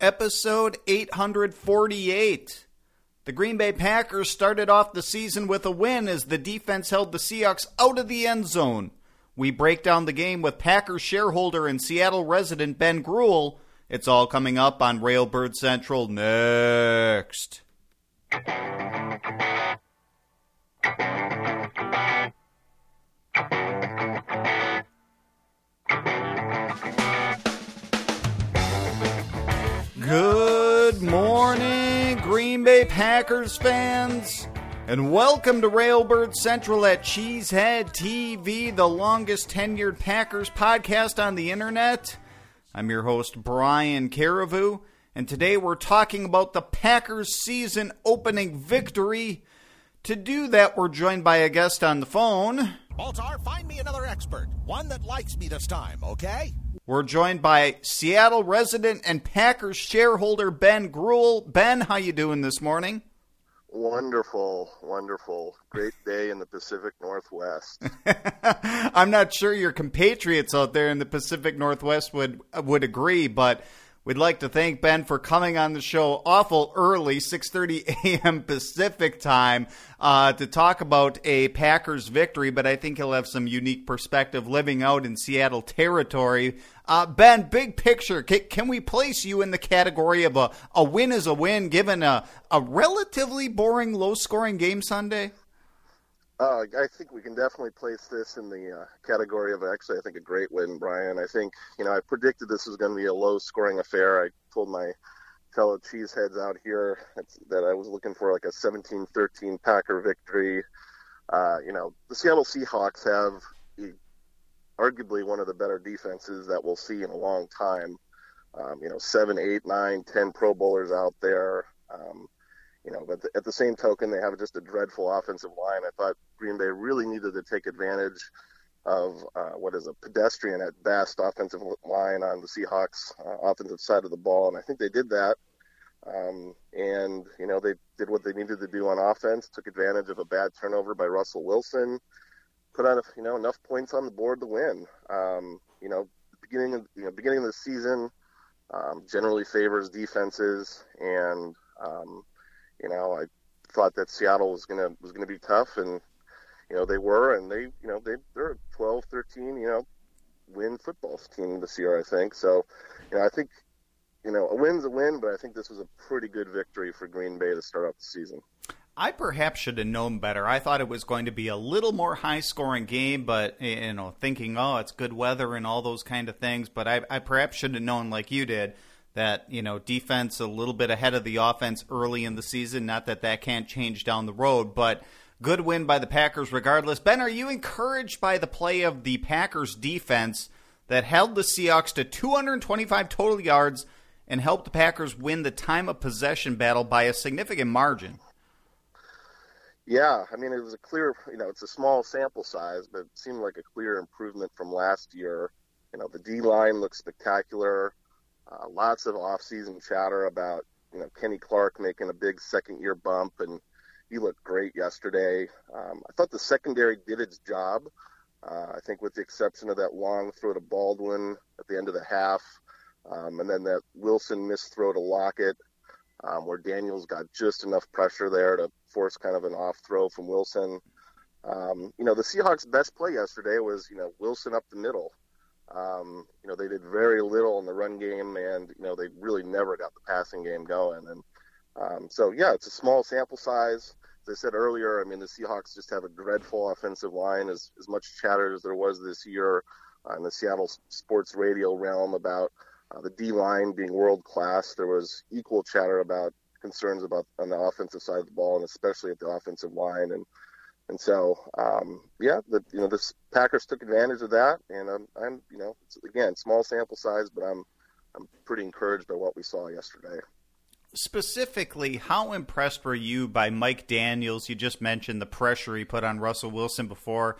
episode 848. The Green Bay Packers started off the season with a win as the defense held the Seahawks out of the end zone. We break down the game with Packers shareholder and Seattle resident Ben Gruel. It's all coming up on Railbird Central next. Green Bay Packers fans, and welcome to Railbird Central at Cheesehead TV, the longest tenured Packers podcast on the internet. I'm your host, Brian Carriveau, and today we're talking about the Packers season opening victory. To do that, we're joined by a guest on the phone. Baltar, find me another expert. One that likes me this time, okay? We're joined by Seattle resident and Packers shareholder Ben Gruel. Ben, how you doing this morning? Wonderful, wonderful. Great day in the Pacific Northwest. I'm not sure your compatriots out there in the Pacific Northwest would would agree, but We'd like to thank Ben for coming on the show awful early, 6:30 a.m. Pacific time, uh, to talk about a Packers victory. But I think he'll have some unique perspective living out in Seattle territory. Uh, ben, big picture, can, can, we place you in the category of a, a win is a win, given a, a relatively boring, low-scoring game Sunday? Uh, I think we can definitely place this in the uh, category of actually, I think, a great win, Brian. I think, you know, I predicted this was going to be a low scoring affair. I told my fellow cheeseheads out here that I was looking for like a 17 13 Packer victory. Uh, you know, the Seattle Seahawks have arguably one of the better defenses that we'll see in a long time. Um, you know, seven, eight, nine, ten Pro Bowlers out there. Um, you know, but at the same token, they have just a dreadful offensive line. I thought Green Bay really needed to take advantage of uh, what is a pedestrian at best offensive line on the Seahawks uh, offensive side of the ball, and I think they did that. Um, and you know, they did what they needed to do on offense, took advantage of a bad turnover by Russell Wilson, put out you know enough points on the board to win. Um, you know, beginning of you know beginning of the season um, generally favors defenses, and um, you know, I thought that Seattle was gonna was gonna be tough, and you know they were, and they you know they they're a 12, 13, you know, win football team this year, I think. So, you know, I think you know a win's a win, but I think this was a pretty good victory for Green Bay to start off the season. I perhaps should have known better. I thought it was going to be a little more high scoring game, but you know, thinking, oh, it's good weather and all those kind of things. But I, I perhaps should have known, like you did, that you know defense a little bit ahead of the offense early in the season. Not that that can't change down the road, but good win by the Packers regardless. Ben, are you encouraged by the play of the Packers defense that held the Seahawks to 225 total yards and helped the Packers win the time of possession battle by a significant margin? Yeah, I mean it was a clear, you know, it's a small sample size, but it seemed like a clear improvement from last year. You know, the D line looks spectacular. Uh, lots of off-season chatter about you know Kenny Clark making a big second-year bump, and he looked great yesterday. Um, I thought the secondary did its job. Uh, I think with the exception of that long throw to Baldwin at the end of the half, um, and then that Wilson missed throw to Lockett, um, where Daniels got just enough pressure there to force kind of an off throw from Wilson. Um, you know, the Seahawks' best play yesterday was, you know, Wilson up the middle. Um, you know, they did very little in the run game, and you know they really never got the passing game going. And um, so, yeah, it's a small sample size. As I said earlier, I mean the Seahawks just have a dreadful offensive line. As as much chatter as there was this year in the Seattle sports radio realm about uh, the D line being world class, there was equal chatter about concerns about on the offensive side of the ball, and especially at the offensive line. And and so, um, yeah, the you know the Packers took advantage of that, and I'm, I'm you know again small sample size, but I'm I'm pretty encouraged by what we saw yesterday. Specifically, how impressed were you by Mike Daniels? You just mentioned the pressure he put on Russell Wilson before.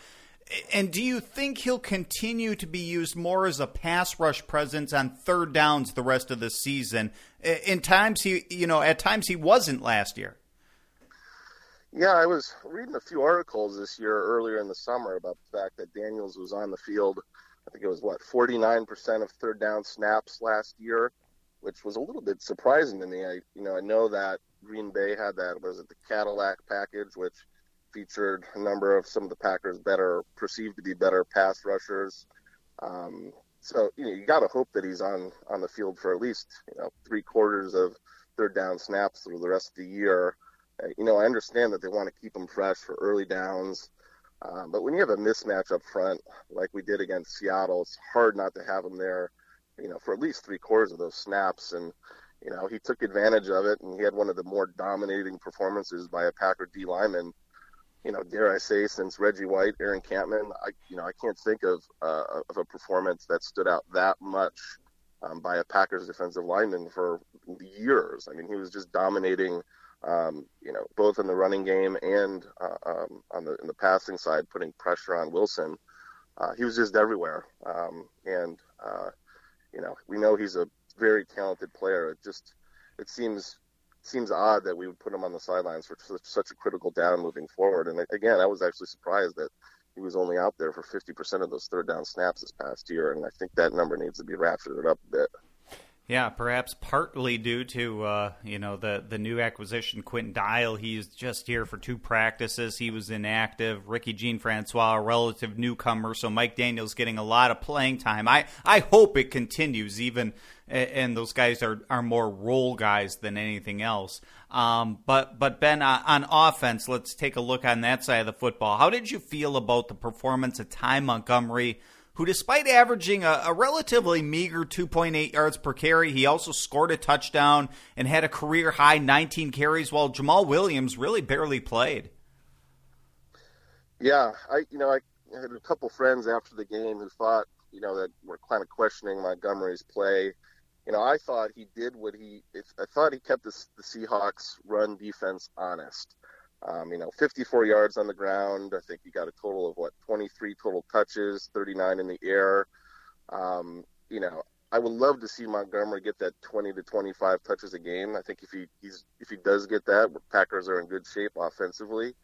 And do you think he'll continue to be used more as a pass rush presence on third downs the rest of the season? In times he, you know, at times he wasn't last year. Yeah, I was reading a few articles this year earlier in the summer about the fact that Daniels was on the field. I think it was what 49% of third down snaps last year, which was a little bit surprising to me. I, you know, I know that Green Bay had that was it the Cadillac package, which featured a number of some of the Packers' better perceived to be better pass rushers. Um, so you know, you got to hope that he's on on the field for at least you know three quarters of third down snaps through the rest of the year. You know, I understand that they want to keep him fresh for early downs. Um, but when you have a mismatch up front, like we did against Seattle, it's hard not to have him there, you know, for at least three quarters of those snaps. And, you know, he took advantage of it and he had one of the more dominating performances by a Packer D lineman, you know, dare I say, since Reggie White, Aaron Kampman. I, you know, I can't think of, uh, of a performance that stood out that much um, by a Packers defensive lineman for years. I mean, he was just dominating um, you know, both in the running game and uh, um, on the in the passing side, putting pressure on Wilson. Uh, he was just everywhere, um, and uh, you know, we know he's a very talented player. It just it seems seems odd that we would put him on the sidelines for such, a critical down moving forward. And again, I was actually surprised that he was only out there for 50% of those third down snaps this past year, and I think that number needs to be ratcheted up a bit. Yeah, perhaps partly due to uh, you know the the new acquisition, Quinton Dial. He's just here for two practices. He was inactive. Ricky Jean Francois, a relative newcomer, so Mike Daniels getting a lot of playing time. I I hope it continues, even and those guys are are more role guys than anything else. Um, but but Ben, uh, on offense, let's take a look on that side of the football. How did you feel about the performance of Ty Montgomery? Who, despite averaging a, a relatively meager 2.8 yards per carry, he also scored a touchdown and had a career high 19 carries, while Jamaal Williams really barely played. Yeah, I you know I had a couple friends after the game who thought you know that were kind of questioning Montgomery's play. You know, I thought he did what he. I thought he kept the, the Seahawks run defense honest. Um, you know, 54 yards on the ground. I think he got a total of what 23 total touches, 39 in the air. Um, you know, I would love to see Montgomery get that 20 to 25 touches a game. I think if he he's if he does get that, Packers are in good shape offensively.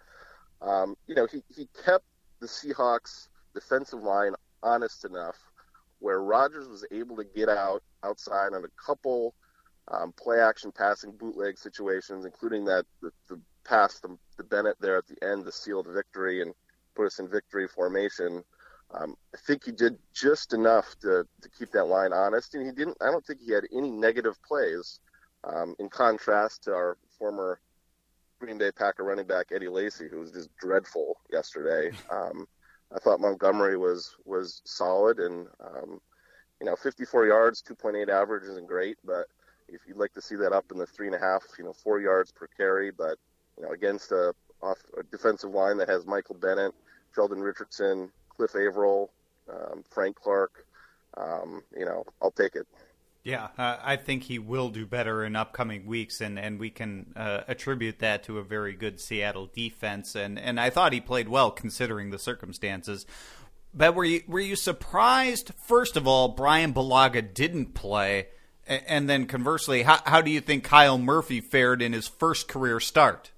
Um, you know, he he kept the Seahawks defensive line honest enough where Rodgers was able to get out outside on a couple um, play action passing bootleg situations, including that the, the past the, the Bennett there at the end to seal the victory and put us in victory formation. Um, I think he did just enough to, to keep that line honest, and he didn't. I don't think he had any negative plays. Um, in contrast to our former Green Bay Packer running back Eddie Lacy, who was just dreadful yesterday. Um, I thought Montgomery was was solid, and um, you know, 54 yards, 2.8 average isn't great, but if you'd like to see that up in the three and a half, you know, four yards per carry, but you know, against a, off, a defensive line that has Michael Bennett, Sheldon Richardson, Cliff Avril, um, Frank Clark. Um, you know, I'll take it. Yeah, uh, I think he will do better in upcoming weeks, and, and we can uh, attribute that to a very good Seattle defense. And, and I thought he played well considering the circumstances. But were you were you surprised? First of all, Brian Bulaga didn't play, and then conversely, how, how do you think Kyle Murphy fared in his first career start?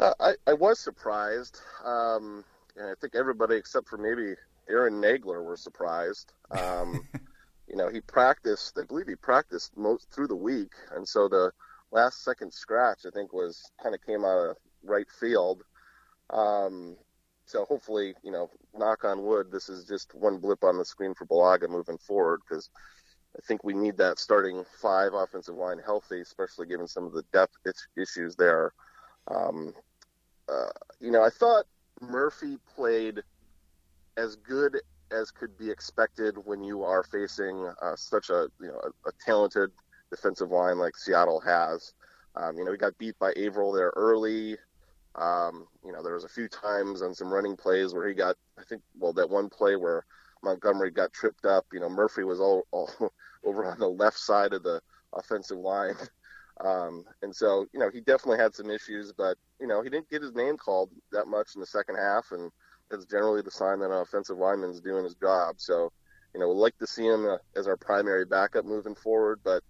Uh, I, I was surprised. Um, and I think everybody except for maybe Aaron Nagler were surprised. Um, you know, he practiced, I believe he practiced most through the week. And so the last second scratch, I think, was kind of came out of right field. Um, so hopefully, you know, knock on wood, this is just one blip on the screen for Bulaga moving forward because I think we need that starting five offensive line healthy, especially given some of the depth issues there. Um, uh, you know, I thought Murphy played as good as could be expected when you are facing uh, such a you know a, a, talented defensive line like Seattle has. Um, you know, he got beat by Avril there early. Um, you know, there was a few times on some running plays where he got, I think, well, that one play where Montgomery got tripped up. You know, Murphy was all, all over on the left side of the offensive line. Um, and so, you know, he definitely had some issues, but, you know, he didn't get his name called that much in the second half. And that's generally the sign that an offensive lineman's doing his job. So, you know, we'd like to see him uh, as our primary backup moving forward, but,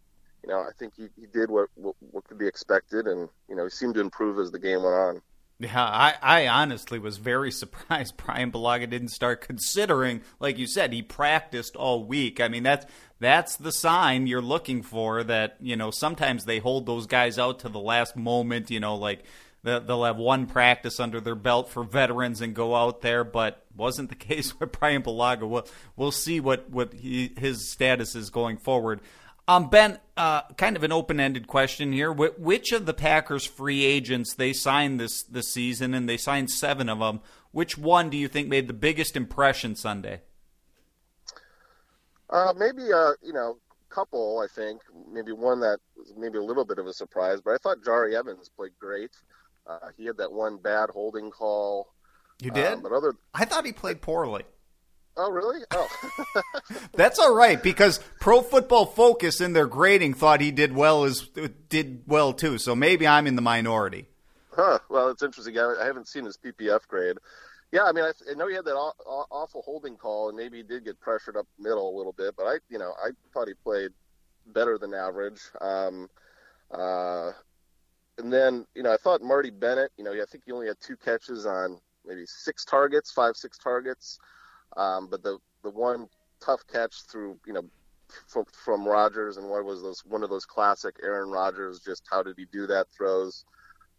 you know, I think he, he did what, what, what could be expected. And, you know, he seemed to improve as the game went on. Yeah, I, I honestly was very surprised Brian Bulaga didn't start considering, like you said, he practiced all week. I mean, that's that's the sign you're looking for that, you know, sometimes they hold those guys out to the last moment, you know, like they'll have one practice under their belt for veterans and go out there, but wasn't the case with Brian Bulaga. We'll, we'll see what, what he, his status is going forward. Um, ben, uh, kind of an open-ended question here. Wh- which of the Packers free agents they signed this this season, and they signed seven of them? Which one do you think made the biggest impression Sunday? Uh, maybe uh, you know, couple. I think maybe one that was maybe a little bit of a surprise, but I thought Jahri Evans played great. Uh, he had that one bad holding call. You did, um, but other, I thought he played poorly. Oh, really? Oh, that's all right because Pro Football Focus in their grading thought he did well as did well too. So maybe I'm in the minority. Huh. Well, it's interesting. I, haven't seen his PFF grade. Yeah, I mean, I, I know he had that aw, aw, awful holding call, and maybe he did get pressured up middle a little bit. But I, you know, I thought he played better than average. Um, uh, and then, you know, I thought Marty Bennett. You know, I think he only had two catches on maybe six targets, five, six targets. Um, but the the one tough catch through you know from, from Rodgers and what was those one of those classic Aaron Rodgers just how did he do that throws?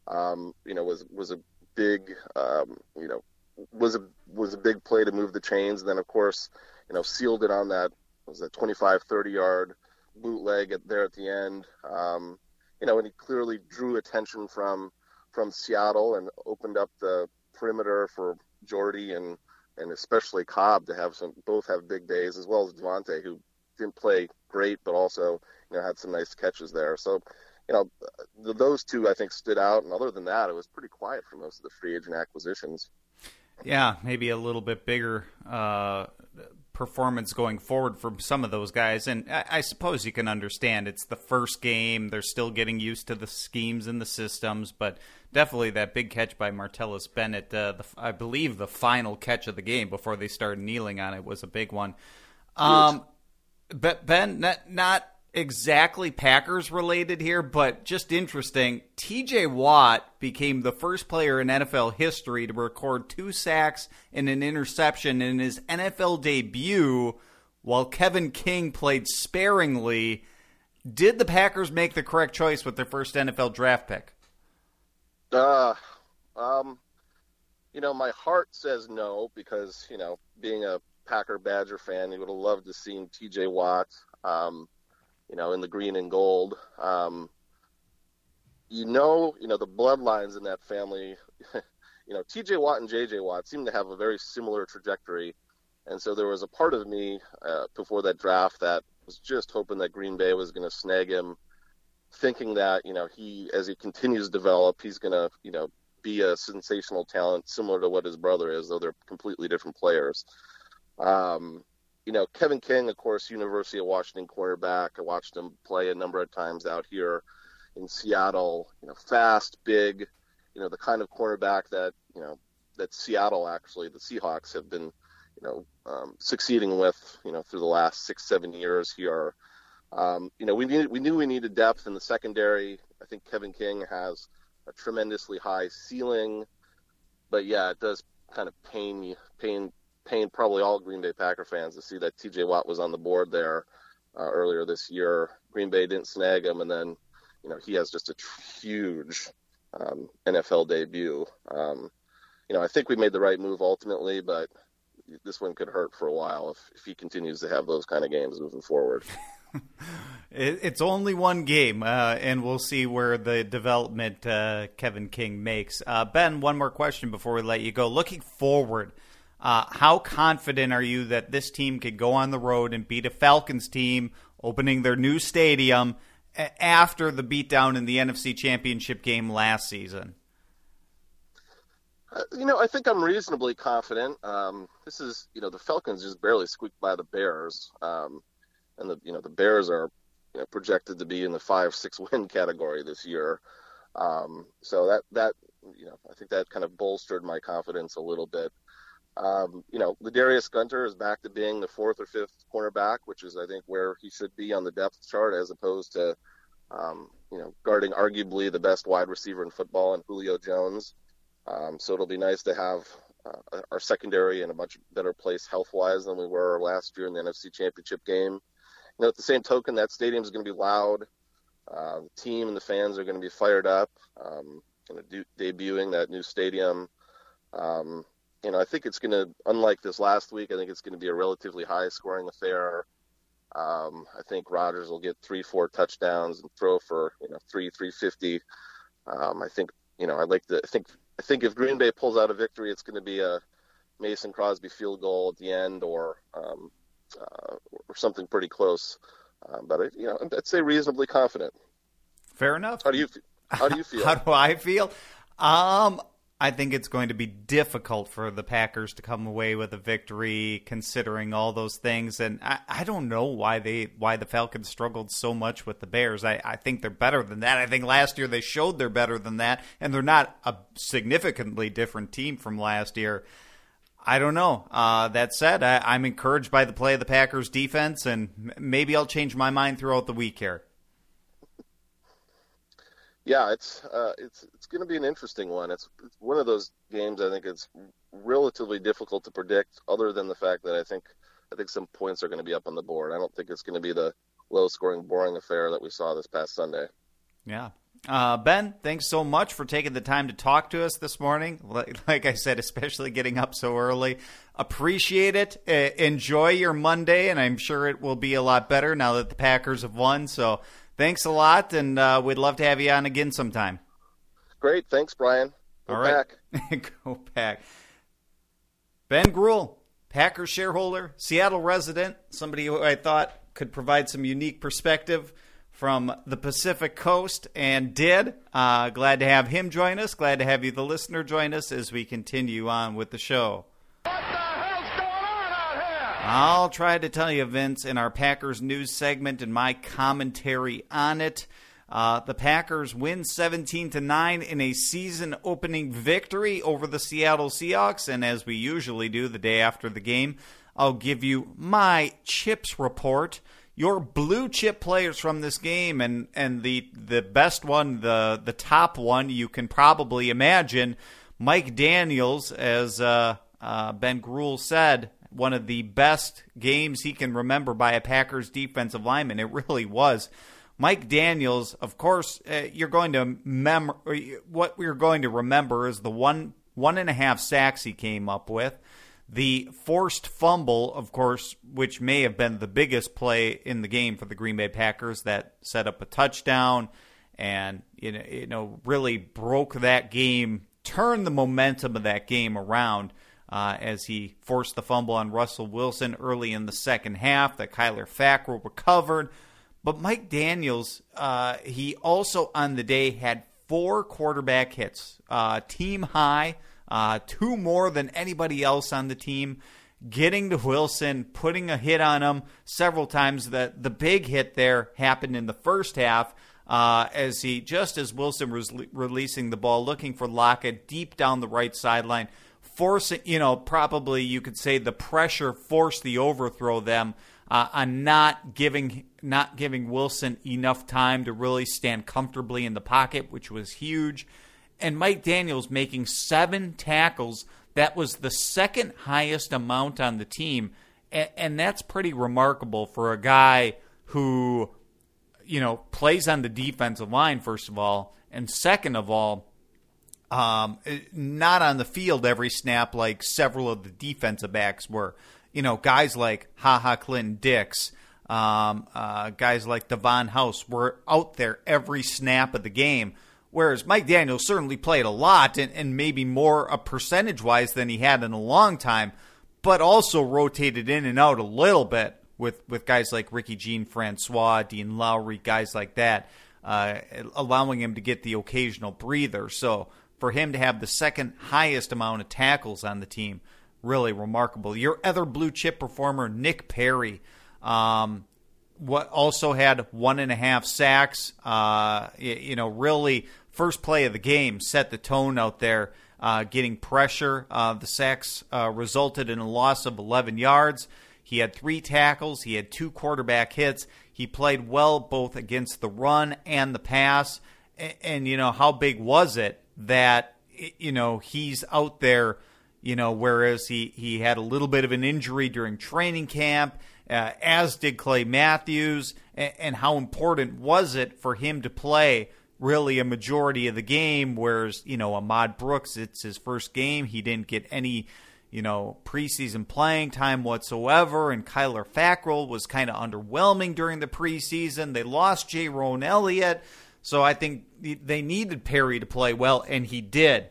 Um, you know was was a big um, you know was a was a big play to move the chains. And then of course you know sealed it on that was that 25 30 yard bootleg at, there at the end. Um, you know and he clearly drew attention from from Seattle and opened up the perimeter for Jordy and and especially Cobb to have some both have big days as well as Davante who didn't play great but also you know had some nice catches there. So you know those two I think stood out, and other than that, it was pretty quiet for most of the free agent acquisitions. Yeah, maybe a little bit bigger uh, performance going forward from some of those guys. And I, I, suppose you can understand it's the first game; they're still getting used to the schemes and the systems. But definitely that big catch by Martellus Bennett, uh, the, I believe the final catch of the game before they started kneeling on it was a big one. Um, but Ben, not, not exactly Packers related here, but just interesting. TJ Watt became the first player in NFL history to record two sacks and an interception in his NFL debut, while Kevin King played sparingly. Did the Packers make the correct choice with their first NFL draft pick? Uh, um, you know, my heart says no because, you know, being a Packer Badger fan, you would have loved to seen TJ Watt. Um, you know, in the green and gold. Um, you know, you know the bloodlines in that family. you know, T.J. Watt and J.J. Watt seem to have a very similar trajectory, and so there was a part of me uh, before that draft that was just hoping that Green Bay was going to snag him, thinking that you know he, as he continues to develop, he's going to you know be a sensational talent similar to what his brother is, though they're completely different players. Um, you know, Kevin King, of course, University of Washington quarterback. I watched him play a number of times out here in Seattle. You know, fast, big. You know, the kind of quarterback that you know that Seattle actually, the Seahawks have been, you know, um, succeeding with. You know, through the last six, seven years here. Um, you know, we needed, we knew we needed depth in the secondary. I think Kevin King has a tremendously high ceiling, but yeah, it does kind of pain pain probably all Green Bay Packer fans to see that T.J. Watt was on the board there uh, earlier this year. Green Bay didn't snag him, and then you know he has just a huge um, NFL debut. Um, you know, I think we made the right move ultimately, but this one could hurt for a while if, if he continues to have those kind of games moving forward. it's only one game, uh, and we'll see where the development uh, Kevin King makes. Uh, ben, one more question before we let you go. Looking forward uh, how confident are you that this team could go on the road and beat a Falcons team opening their new stadium after the beatdown in the NFC Championship game last season? Uh, you know, I think I'm reasonably confident. Um, this is, you know, the Falcons just barely squeaked by the Bears, um, and the, you know, the Bears are you know, projected to be in the five, six win category this year. Um, so that that, you know, I think that kind of bolstered my confidence a little bit. Um, you know, Ladarius Gunter is back to being the fourth or fifth cornerback, which is I think where he should be on the depth chart, as opposed to um, you know guarding arguably the best wide receiver in football and Julio Jones. Um, so it'll be nice to have uh, our secondary in a much better place health wise than we were last year in the NFC Championship game. You know, at the same token, that stadium is going to be loud. Uh, the team and the fans are going to be fired up. Um, of do, debuting that new stadium. Um, you know, I think it's going to, unlike this last week, I think it's going to be a relatively high scoring affair. Um, I think Rodgers will get three, four touchdowns and throw for you know three, three fifty. Um, I think you know I like the. I think I think if Green Bay pulls out a victory, it's going to be a Mason Crosby field goal at the end or um, uh, or something pretty close. Um, but I, you know, I'd say reasonably confident. Fair enough. How do you How do you feel? How do I feel? Um, I think it's going to be difficult for the Packers to come away with a victory, considering all those things. And I, I don't know why they why the Falcons struggled so much with the Bears. I, I think they're better than that. I think last year they showed they're better than that, and they're not a significantly different team from last year. I don't know. Uh, that said, I, I'm encouraged by the play of the Packers defense, and maybe I'll change my mind throughout the week here yeah, it's uh, it's it's going to be an interesting one. It's, it's one of those games I think it's relatively difficult to predict, other than the fact that I think I think some points are going to be up on the board. I don't think it's going to be the low scoring, boring affair that we saw this past Sunday. Yeah. Uh, ben, thanks so much for taking the time to talk to us this morning. Like I said, especially getting up so early. Appreciate it. Enjoy your Monday, and I'm sure it will be a lot better now that the Packers have won. So thanks a lot, and uh, we'd love to have you on again sometime. Great. Thanks, Brian. Go All right. Go back. Ben Greuel, Packer shareholder, Seattle resident, somebody who I thought could provide some unique perspective from the Pacific Coast and did. Uh, glad to have him join us. Glad to have you, the listener, join us as we continue on with the show. I'll try to tell you, Vince, in our Packers news segment and my commentary on it. Uh, the Packers win 17 to 9 in a season opening victory over the Seattle Seahawks. And as we usually do the day after the game, I'll give you my chips report. Your blue chip players from this game, and, and the the best one, the the top one you can probably imagine, Mike Daniels, as uh, uh, Ben Greuel said, one of the best games he can remember by a Packers defensive lineman. It really was. Mike Daniels, of course, uh, you're going to mem what we're going to remember is the one one and a half sacks he came up with, the forced fumble, of course, which may have been the biggest play in the game for the Green Bay Packers that set up a touchdown and you know, you know really broke that game, turned the momentum of that game around uh, as he forced the fumble on Russell Wilson early in the second half that Kyler Fackrell recovered. But Mike Daniels, uh, he also on the day had four quarterback hits, uh, team high, uh, two more than anybody else on the team. Getting to Wilson, putting a hit on him several times. The the big hit there happened in the first half. Uh, as he just as Wilson was le- releasing the ball, looking for Lockett deep down the right sideline, forcing, you know, probably you could say the pressure forced the overthrow them uh, on not giving not giving Wilson enough time to really stand comfortably in the pocket, which was huge. And Mike Daniels making seven tackles. That was the second highest amount on the team. And, and that's pretty remarkable for a guy who, you know, plays on the defensive line, first of all. And second of all, um, not on the field every snap like several of the defensive backs were. You know, guys like Ha Ha Clinton-Dix, um, uh, guys like Davon House were out there every snap of the game. Whereas Mike Daniels certainly played a lot and, and maybe more a percentage wise than he had in a long time, but also rotated in and out a little bit with, with guys like Ricky Jean Francois, Dean Lowry, guys like that, uh, allowing him to get the occasional breather. So for him to have the second highest amount of tackles on the team, really remarkable. Your other blue chip performer, Nick Perry, um, what also had one and a half sacks. Uh, you know, really first play of the game set the tone out there, uh, getting pressure. Uh, the sacks uh, resulted in a loss of 11 yards. He had three tackles. He had two quarterback hits. He played well both against the run and the pass. And, and you know, how big was it that you know, he's out there, you know, whereas he, he had a little bit of an injury during training camp, uh, as did Clay Matthews, and, and how important was it for him to play really a majority of the game, whereas, you know, Ahmad Brooks, it's his first game. He didn't get any, you know, preseason playing time whatsoever, and Kyler Fackrell was kind of underwhelming during the preseason. They lost Jayrone Elliott. So I think they needed Perry to play well, and he did.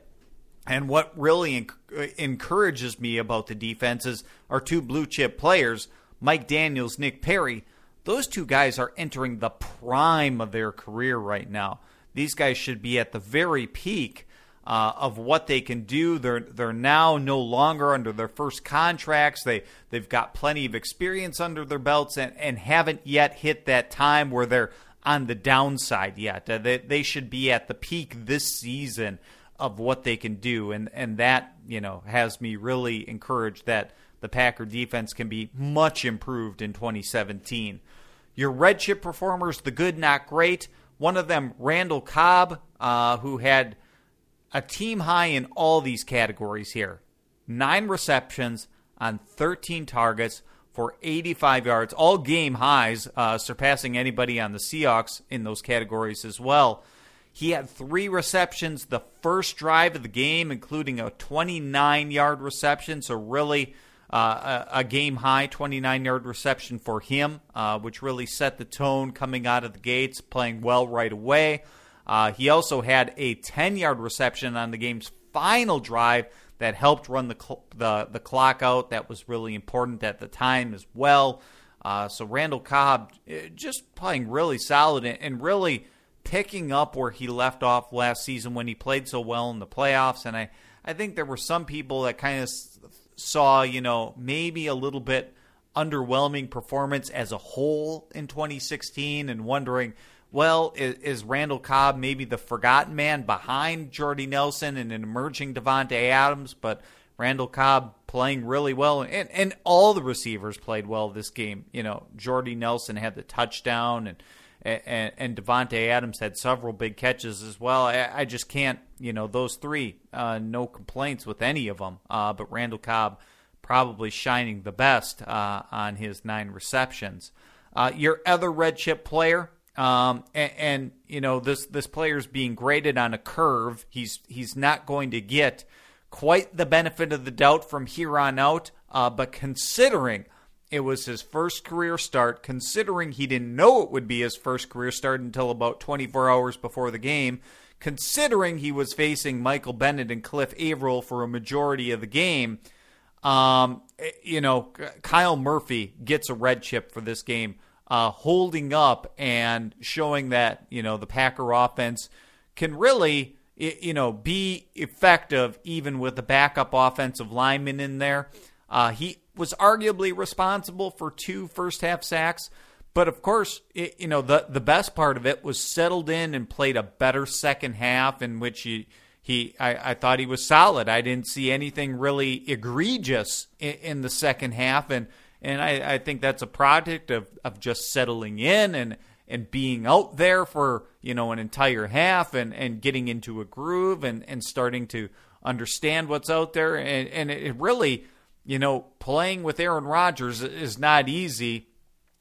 And what really enc- encourages me about the defense is our two blue chip players, Mike Daniels, Nick Perry. Those two guys are entering the prime of their career right now. These guys should be at the very peak uh, of what they can do. They're they're now no longer under their first contracts. They they've got plenty of experience under their belts and, and haven't yet hit that time where they're on the downside yet. Uh, they, they should be at the peak this season of what they can do, and and that you know has me really encouraged that the Packer defense can be much improved in 2017. Your red chip performers, the good, not great. One of them, Randall Cobb, uh, who had a team high in all these categories here. Nine receptions on 13 targets for 85 yards, all game highs, uh, surpassing anybody on the Seahawks in those categories as well. He had three receptions the first drive of the game, including a 29 yard reception. So, really, uh, a, a, game high 29 yard reception for him, uh, which really set the tone coming out of the gates, playing well right away. Uh, he also had a 10 yard reception on the game's final drive that helped run the, cl- the, the clock out. That was really important at the time as well. Uh, so Randall Cobb uh, just playing really solid and, and, really picking up where he left off last season when he played so well in the playoffs. And I, I think there were some people that kind of saw, you know, maybe a little bit underwhelming performance as a whole in 2016 and wondering – well, is, is, Randall Cobb maybe the forgotten man behind Jordy Nelson and an emerging Davante Adams? But Randall Cobb playing really well, and and all the receivers played well this game. You know, Jordy Nelson had the touchdown, and and, and Davante Adams had several big catches as well. I, I just can't, you know, those three, uh, no complaints with any of them. Uh, but Randall Cobb probably shining the best uh, on his nine receptions. Uh, your other red chip player, um, and, and, you know this this player's being graded on a curve. He's he's not going to get quite the benefit of the doubt from here on out. Uh, but considering it was his first career start, considering he didn't know it would be his first career start until about 24 hours before the game, considering he was facing Michael Bennett and Cliff Avril for a majority of the game, um, eh, you know, Kyle Murphy gets a red chip for this game uh, holding up and showing that you know the Packer offense can really you know be effective even with the backup offensive lineman in there. Uh, he was arguably responsible for two first half sacks, but of course, it, you know the the best part of it was settled in and played a better second half in which he he I, I thought he was solid. I didn't see anything really egregious in, in the second half and and I, I think that's a product of, of just settling in and and being out there for you know an entire half and, and getting into a groove and, and starting to understand what's out there. And, and it really you know playing with Aaron Rodgers is not easy.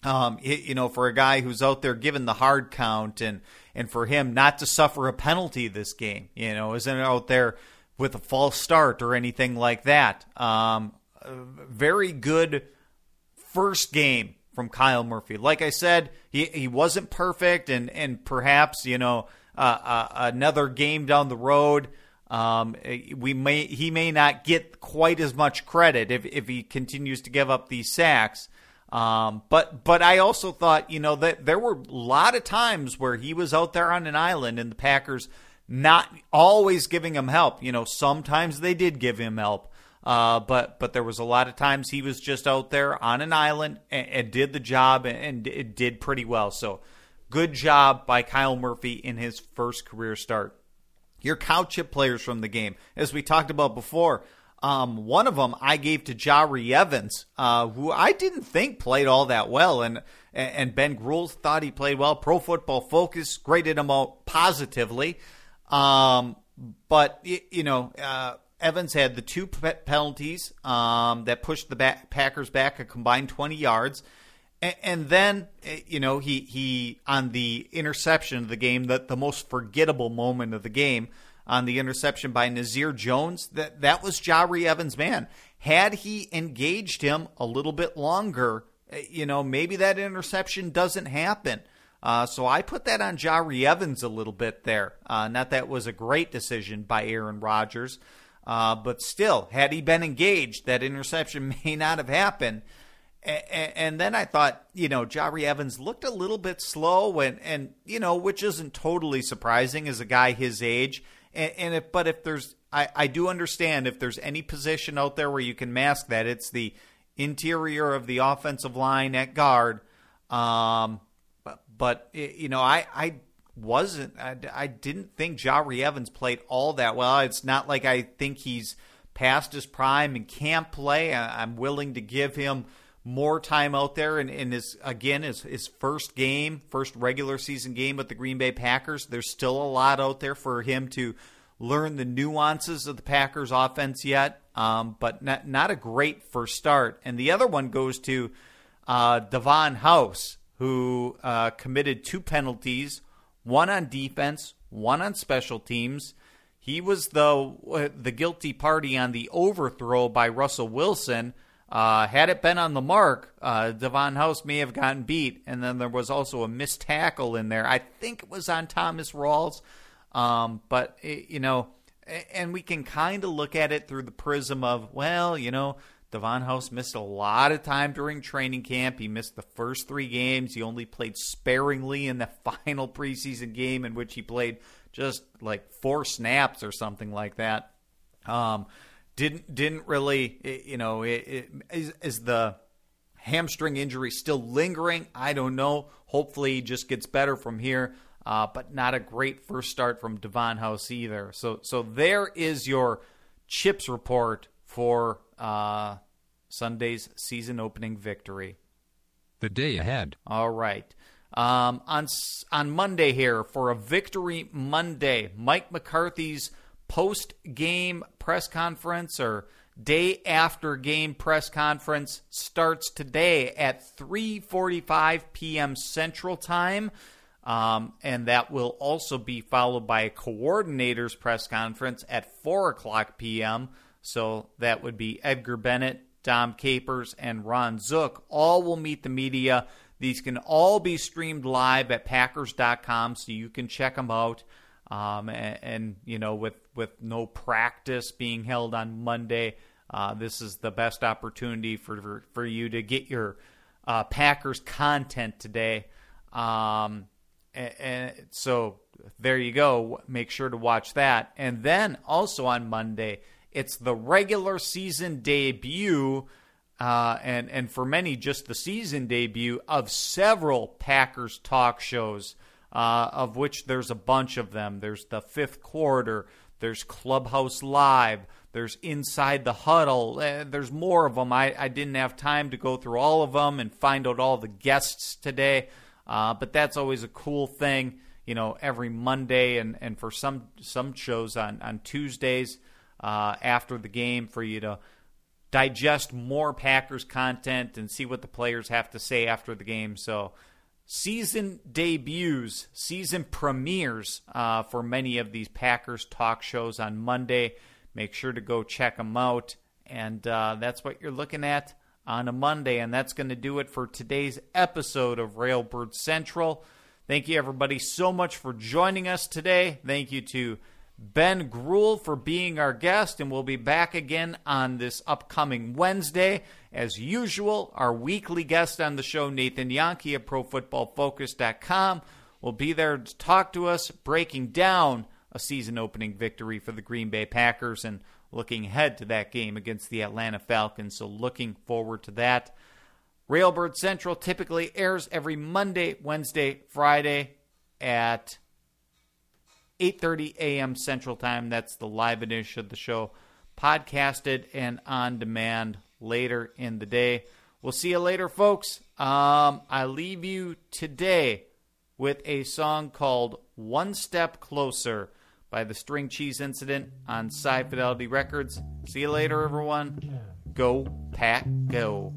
Um, it, you know for a guy who's out there given the hard count and and for him not to suffer a penalty this game you know isn't out there with a false start or anything like that. Um, very good first game from Kyle Murphy. Like I said, he he wasn't perfect, and and perhaps you know uh, uh, another game down the road. Um, we may he may not get quite as much credit if if he continues to give up these sacks. Um, but but I also thought you know that there were a lot of times where he was out there on an island and the Packers not always giving him help. You know, sometimes they did give him help. Uh, but but there was a lot of times he was just out there on an island and, and did the job and, and it did pretty well. So good job by Kyle Murphy in his first career start. Your cow chip players from the game, as we talked about before. Um, one of them I gave to Jahri Evans, uh, who I didn't think played all that well, and and Ben Gruhl thought he played well. Pro Football Focus graded him out positively. Um, but you know, uh, Evans had the two penalties um, that pushed the back, Packers back a combined 20 yards. And, then, eh, you know, he, he on the interception of the game, that the most forgettable moment of the game, on the interception by Nazair Jones, that, that was Jahri Evans' man. Had he engaged him a little bit longer, eh, you know, maybe that interception doesn't happen. Uh, so I put that on Jahri Evans a little bit there. Uh, not that was a great decision by Aaron Rodgers, uh, but still, had he been engaged, that interception may not have happened. And, then I thought, you know, Jahri Evans looked a little bit slow, and and you know, which isn't totally surprising as a guy his age. And, and if, but if there's, I, I do understand if there's any position out there where you can mask that, it's the interior of the offensive line at guard. Um, but, but you know, I I wasn't. I, I didn't think Jahri Evans played all that well. It's not like I think he's past his prime and can't play. I, am willing to give him more time out there. And, his again his his first game, first regular season game with the Green Bay Packers. There's still a lot out there for him to learn the nuances of the Packers offense yet. Um, but not not a great first start. And the other one goes to uh, Davon House, who uh, committed two penalties one on defense, one on special teams. He was the the guilty party on the overthrow by Russell Wilson. Uh, had it been on the mark, uh, Davon House may have gotten beat. And then there was also a missed tackle in there. I think it was on Thomas Rawls. Um, but, it, you know, and we can kind of look at it through the prism of, well, you know, Davon House missed a lot of time during training camp. He missed the first three games. He only played sparingly in the final preseason game, in which he played just like four snaps or something like that. Um, didn't didn't really, you know, it, it, is, is the hamstring injury still lingering? I don't know. Hopefully, he just gets better from here. Uh, but not a great first start from Davon House either. So so there is your chips report for uh, Sunday's season opening victory. The day ahead. All right. Um, on on Monday here for a victory Monday, Mike McCarthy's post game press conference or day after game press conference starts today at 3:45 p.m. Central Time. Um, and that will also be followed by a coordinator's press conference at 4 o'clock p.m. So that would be Edgar Bennett, Dom Capers, and Ron Zook. All will meet the media. These can all be streamed live at Packers.com, so you can check them out. Um, and, and, you know, with with no practice being held on Monday, uh, this is the best opportunity for for, for you to get your uh, Packers content today. Um, and, and so there you go. Make sure to watch that. And then also on Monday it's the regular season debut, uh, and and for many just the season debut of several Packers talk shows, uh, of which there's a bunch of them. There's the fifth quarter. There's Clubhouse Live. There's Inside the Huddle. Uh, there's more of them. I, I didn't have time to go through all of them and find out all the guests today, uh, but that's always a cool thing. You know, every Monday and, and for some some shows on on Tuesdays uh, after the game for you to digest more Packers content and see what the players have to say after the game. So, season debuts, season premieres uh, for many of these Packers talk shows on Monday. Make sure to go check them out. And uh, that's what you're looking at on a Monday. And that's going to do it for today's episode of Railbird Central. Thank you, everybody, so much for joining us today. Thank you to Ben Gruel for being our guest, and we'll be back again on this upcoming Wednesday. As usual, our weekly guest on the show, Nathan Jahnke of ProFootballFocus.com, will be there to talk to us, breaking down a season opening victory for the Green Bay Packers and looking ahead to that game against the Atlanta Falcons. So, looking forward to that. Railbird Central typically airs every Monday, Wednesday, Friday at 8:30 a.m. Central Time. That's the live edition of the show, podcasted and on demand later in the day. We'll see you later, folks. Um, I leave you today with a song called "One Step Closer" by the String Cheese Incident on Sci Fidelity Records. See you later, everyone. Go, Pack, go.